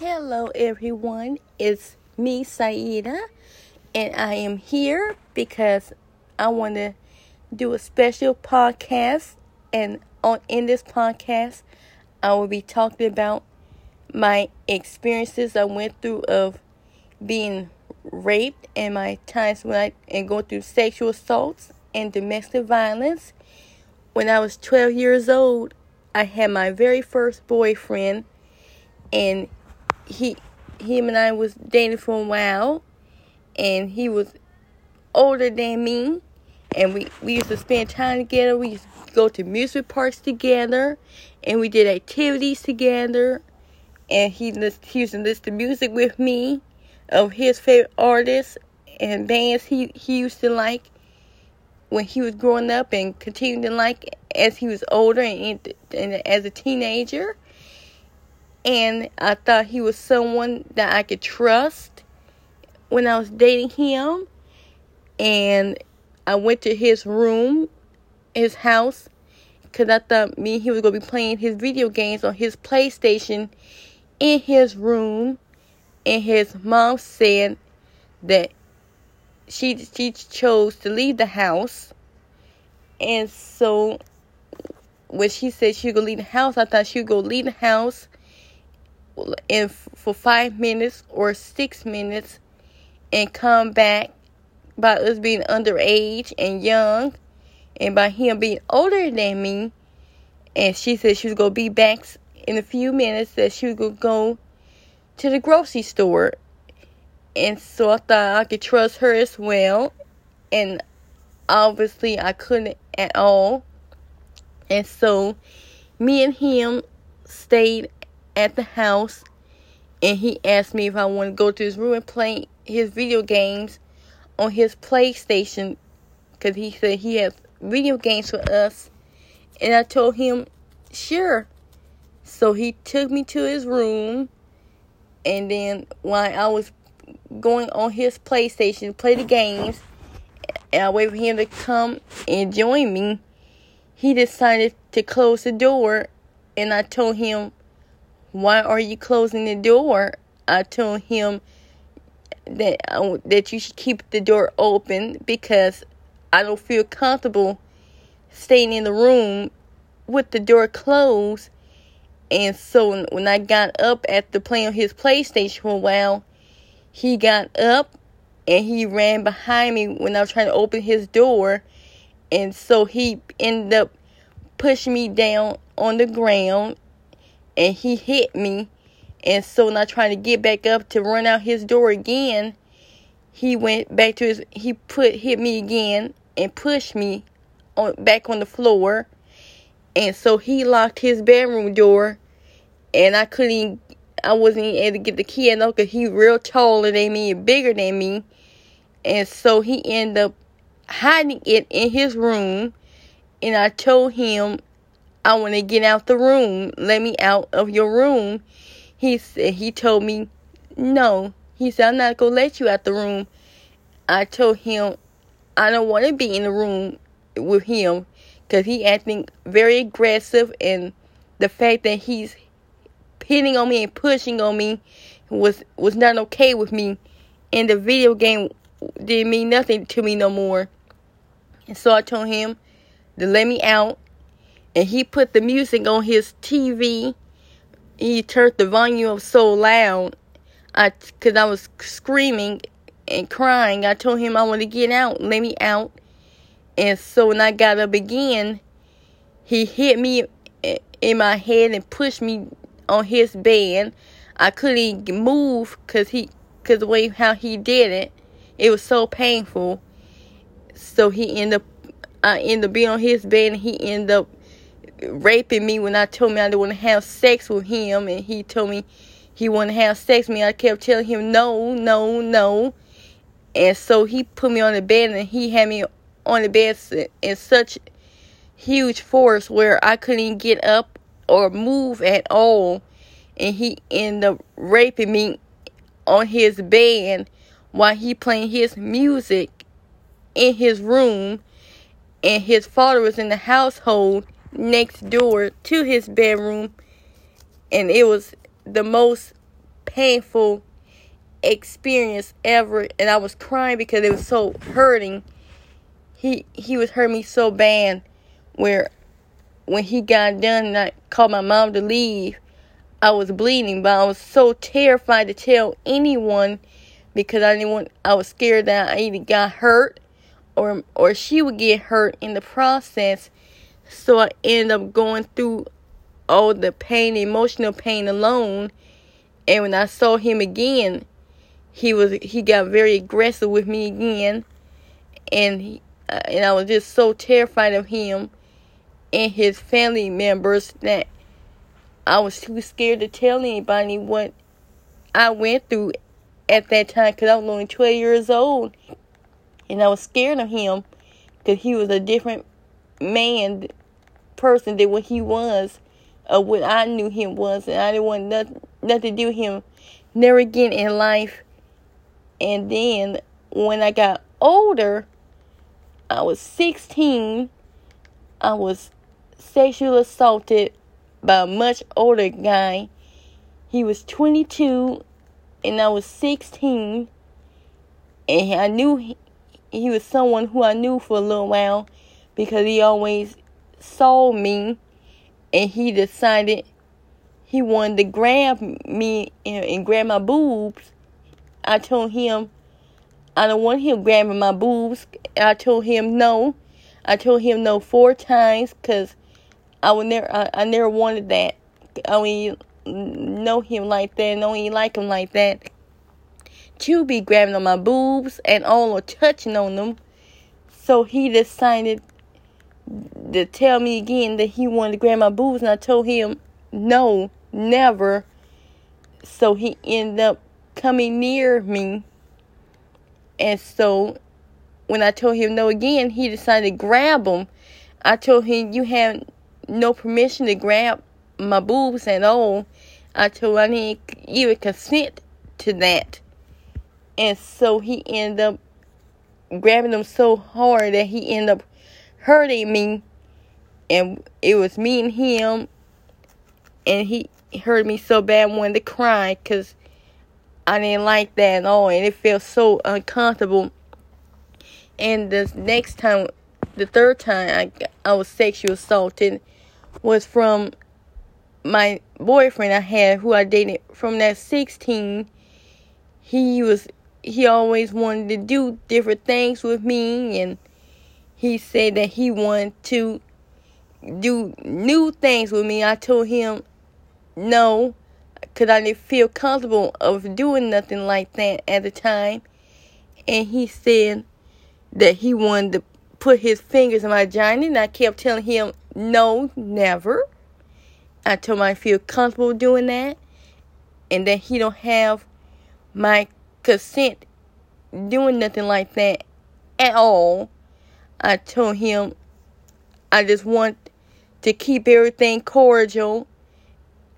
Hello, everyone. It's me, Saida, and I am here because I want to do a special podcast. And on in this podcast, I will be talking about my experiences I went through of being raped and my times when I and going through sexual assaults and domestic violence. When I was 12 years old, I had my very first boyfriend, and he, him and I was dating for a while, and he was older than me, and we we used to spend time together. We used to go to music parks together, and we did activities together. And he list, he used to listen to music with me of his favorite artists and bands he he used to like when he was growing up and continued to like as he was older and, and as a teenager. And I thought he was someone that I could trust when I was dating him. And I went to his room, his house, because I thought me and he was going to be playing his video games on his PlayStation in his room. And his mom said that she she chose to leave the house, and so when she said she would leave the house, I thought she would go leave the house and for five minutes or six minutes and come back by us being underage and young and by him being older than me and she said she was gonna be back in a few minutes that she was gonna go to the grocery store and so I thought I could trust her as well. And obviously, I couldn't at all. And so, me and him stayed at the house. And he asked me if I want to go to his room and play his video games on his PlayStation. Because he said he has video games for us. And I told him, sure. So he took me to his room. And then while I was going on his PlayStation, to play the games, and I wait for him to come and join me. He decided to close the door, and I told him, "Why are you closing the door?" I told him that uh, that you should keep the door open because I don't feel comfortable staying in the room with the door closed. And so when I got up after playing his PlayStation for a while, he got up and he ran behind me when I was trying to open his door. And so he ended up pushing me down on the ground and he hit me. And so not trying to get back up to run out his door again, he went back to his he put hit me again and pushed me on back on the floor. And so he locked his bedroom door and I couldn't even, I wasn't even able to get the key in because he real taller than me and bigger than me. And so he ended up hiding it in his room. And I told him, I want to get out the room. Let me out of your room. He said, he told me, no. He said, I'm not going to let you out the room. I told him, I don't want to be in the room with him because he acting very aggressive and the fact that he's hitting on me and pushing on me was was not okay with me and the video game didn't mean nothing to me no more and so i told him to let me out and he put the music on his tv he turned the volume up so loud i because i was screaming and crying i told him i want to get out let me out and so when i got up again he hit me in my head and pushed me on his bed. I couldn't move because he, cause the way how he did it, it was so painful. So he ended up, I ended up being on his bed, and he ended up raping me when I told me I didn't want to have sex with him, and he told me he wanted to have sex with me. I kept telling him no, no, no, and so he put me on the bed, and he had me on the bed in such huge force where I couldn't get up or move at all. And he ended up raping me on his bed while he playing his music in his room. And his father was in the household next door to his bedroom. And it was the most painful experience ever and I was crying because it was so hurting. He he was hurting me so bad where when he got done and I called my mom to leave, I was bleeding, but I was so terrified to tell anyone because I didn't want I was scared that I either got hurt or or she would get hurt in the process. So I ended up going through all the pain, emotional pain alone. And when I saw him again, he was he got very aggressive with me again, and he, uh, and I was just so terrified of him and his family members that I was too scared to tell anybody what I went through at that time because I was only 12 years old and I was scared of him because he was a different man person than what he was or what I knew him was and I didn't want nothing, nothing to do with him never again in life. And then when I got older I was 16 I was sexually assaulted by a much older guy. He was 22 and I was 16 and I knew he, he was someone who I knew for a little while because he always saw me and he decided he wanted to grab me and, and grab my boobs. I told him I don't want him grabbing my boobs. I told him no. I told him no four times because I would never. I, I never wanted that. I mean, know him like that, don't even like him like that. To be grabbing on my boobs and all or touching on them. So he decided to tell me again that he wanted to grab my boobs, and I told him no, never. So he ended up coming near me. And so when I told him no again, he decided to grab him. I told him, You have no permission to grab my boobs at all. I told him I didn't even consent to that. And so he ended up grabbing them so hard that he ended up hurting me. And it was me and him. And he hurt me so bad I wanted to cry because I didn't like that at all. And it felt so uncomfortable. And the next time, the third time I, I was sexually assaulted was from my boyfriend I had who I dated from that 16 he was he always wanted to do different things with me and he said that he wanted to do new things with me. I told him no cuz I didn't feel comfortable of doing nothing like that at the time. And he said that he wanted to put his fingers in my vagina and I kept telling him no never. I told him I feel comfortable doing that and that he don't have my consent doing nothing like that at all. I told him I just want to keep everything cordial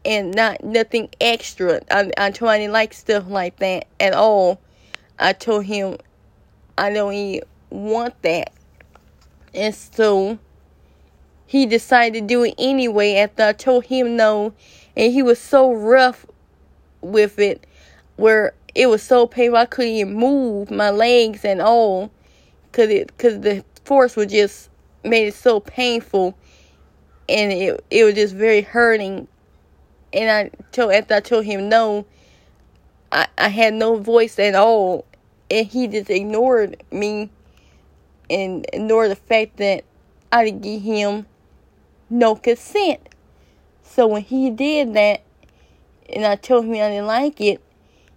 and not nothing extra. I, I told I didn't like stuff like that at all. I told him I don't even want that. And so he decided to do it anyway after I told him no. And he was so rough with it where it was so painful I couldn't even move my legs and all because it cause the force was just made it so painful and it it was just very hurting and I told after I told him no I, I had no voice at all and he just ignored me and ignored the fact that I didn't give him no consent. So when he did that, and I told him I didn't like it,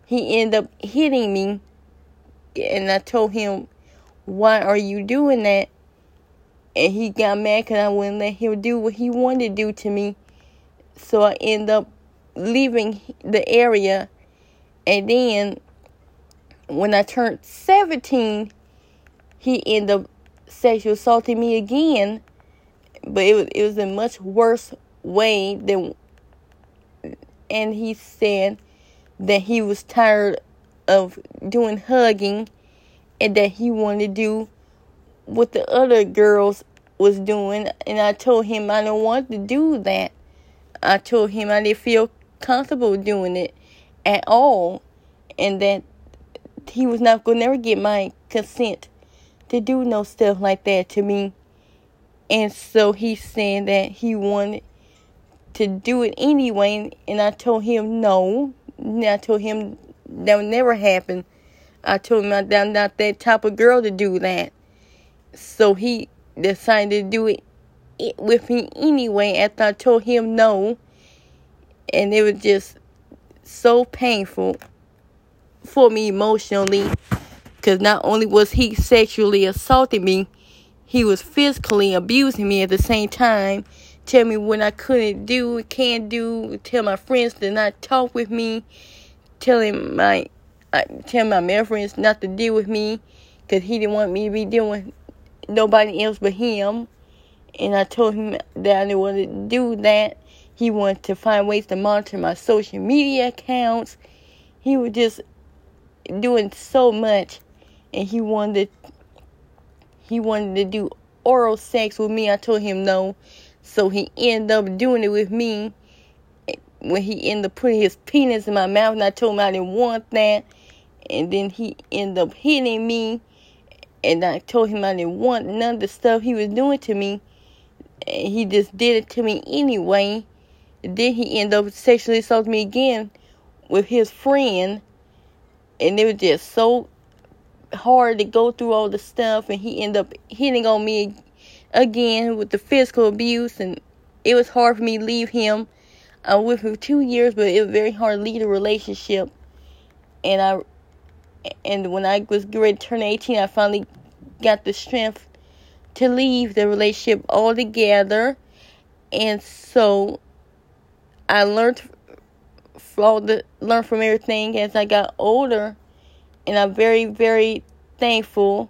he ended up hitting me. And I told him, Why are you doing that? And he got mad because I wouldn't let him do what he wanted to do to me. So I ended up leaving the area. And then when I turned 17, he ended up sexual assaulting me again but it was it was a much worse way than and he said that he was tired of doing hugging and that he wanted to do what the other girls was doing and I told him I don't want to do that. I told him I didn't feel comfortable doing it at all, and that he was not gonna never get my consent to do no stuff like that to me. And so he's saying that he wanted to do it anyway, and I told him no. And I told him that would never happen. I told him I'm not that type of girl to do that. So he decided to do it with me anyway after I told him no. And it was just so painful for me emotionally because not only was he sexually assaulting me, he was physically abusing me at the same time. Tell me what I couldn't do, can't do. Tell my friends to not talk with me. Telling my, uh, tell my male friends not to deal with me, cause he didn't want me to be dealing with nobody else but him. And I told him that I didn't want to do that. He wanted to find ways to monitor my social media accounts. He was just doing so much, and he wanted he wanted to do oral sex with me. I told him no, so he ended up doing it with me. When he ended up putting his penis in my mouth, and I told him I didn't want that, and then he ended up hitting me and I told him I didn't want none of the stuff he was doing to me. And he just did it to me anyway. then he ended up sexually assaulting me again with his friend. And it was just so hard to go through all the stuff. And he ended up hitting on me again with the physical abuse. And it was hard for me to leave him. I was with him two years, but it was very hard to leave a relationship. And I and when I was ready to turn 18, I finally got the strength to leave the relationship altogether. And so I learned from the learned from everything as I got older, and I'm very very thankful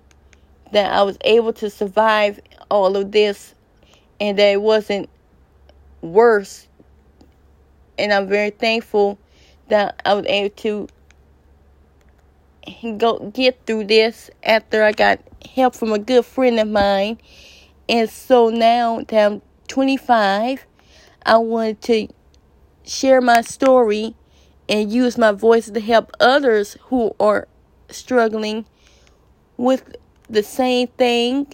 that I was able to survive all of this, and that it wasn't worse. And I'm very thankful that I was able to go get through this after I got help from a good friend of mine. And so now that I'm 25, I wanted to share my story and use my voice to help others who are struggling with the same thing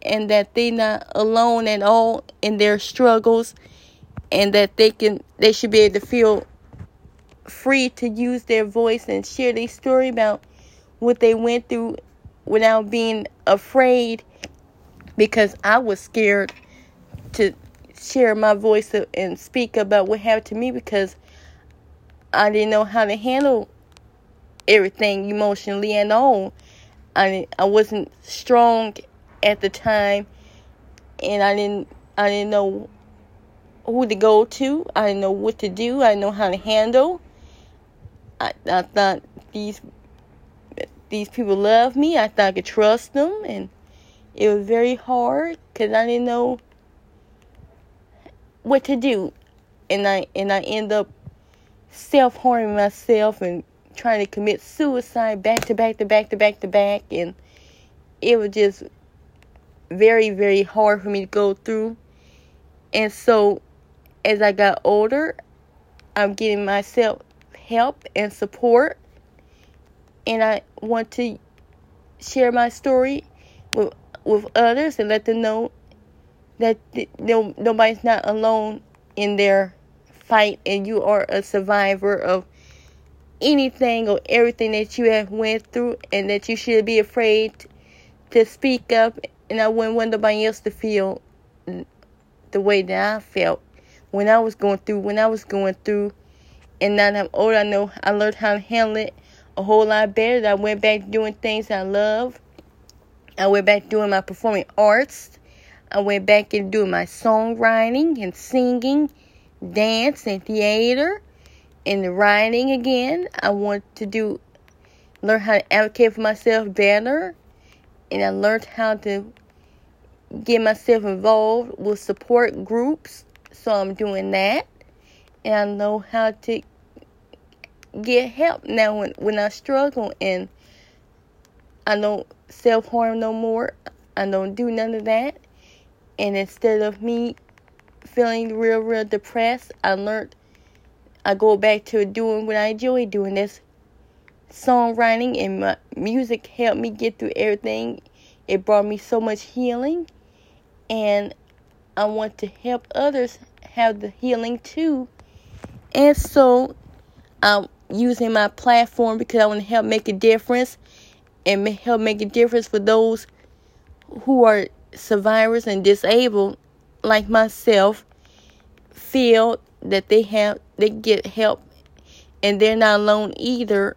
and that they're not alone at all in their struggles and that they can they should be able to feel free to use their voice and share their story about what they went through without being afraid because I was scared to share my voice and speak about what happened to me because I didn't know how to handle everything emotionally and all. I I wasn't strong at the time and I didn't I didn't know who to go to. I know what to do. I know how to handle. I, I thought these these people love me. I thought I could trust them, and it was very hard because I didn't know what to do, and I and I end up self harming myself and trying to commit suicide back to back to back to back to back, and it was just very very hard for me to go through, and so as I got older, I'm getting myself help and support. And I want to share my story with with others and let them know that no, nobody's not alone in their fight and you are a survivor of anything or everything that you have went through and that you should be afraid to speak up. And I wouldn't want nobody else to feel the way that I felt when I was going through when I was going through and now that I'm older I know I learned how to handle it a whole lot better. I went back doing things I love. I went back doing my performing arts. I went back and doing my songwriting and singing, dance and theater, and writing again. I want to do learn how to advocate for myself better, and I learned how to get myself involved with support groups. So I'm doing that, and I know how to get help now when, when I struggle and I don't self harm no more. I don't do none of that. And instead of me feeling real, real depressed, I learned I go back to doing what I enjoy doing. That's songwriting and my music helped me get through everything. It brought me so much healing. And I want to help others have the healing too. And so I'm using my platform because I want to help make a difference and help make a difference for those who are survivors and disabled like myself feel that they have they get help and they're not alone either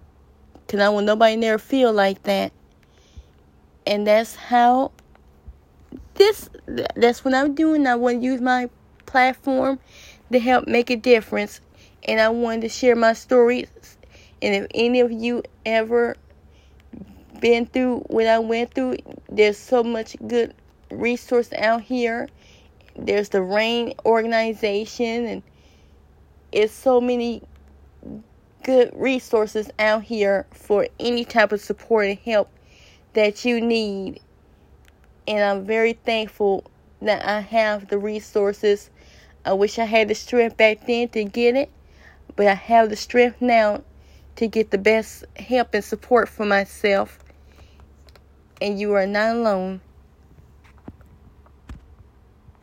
because I want nobody never feel like that and that's how this that's what I'm doing I want to use my platform to help make a difference. And I wanted to share my stories and if any of you ever been through what I went through there's so much good resource out here. There's the RAINN organization and it's so many good resources out here for any type of support and help that you need and i'm very thankful that i have the resources. I wish i had the strength back then to get it but i have the strength now to get the best help and support for myself. And you are not alone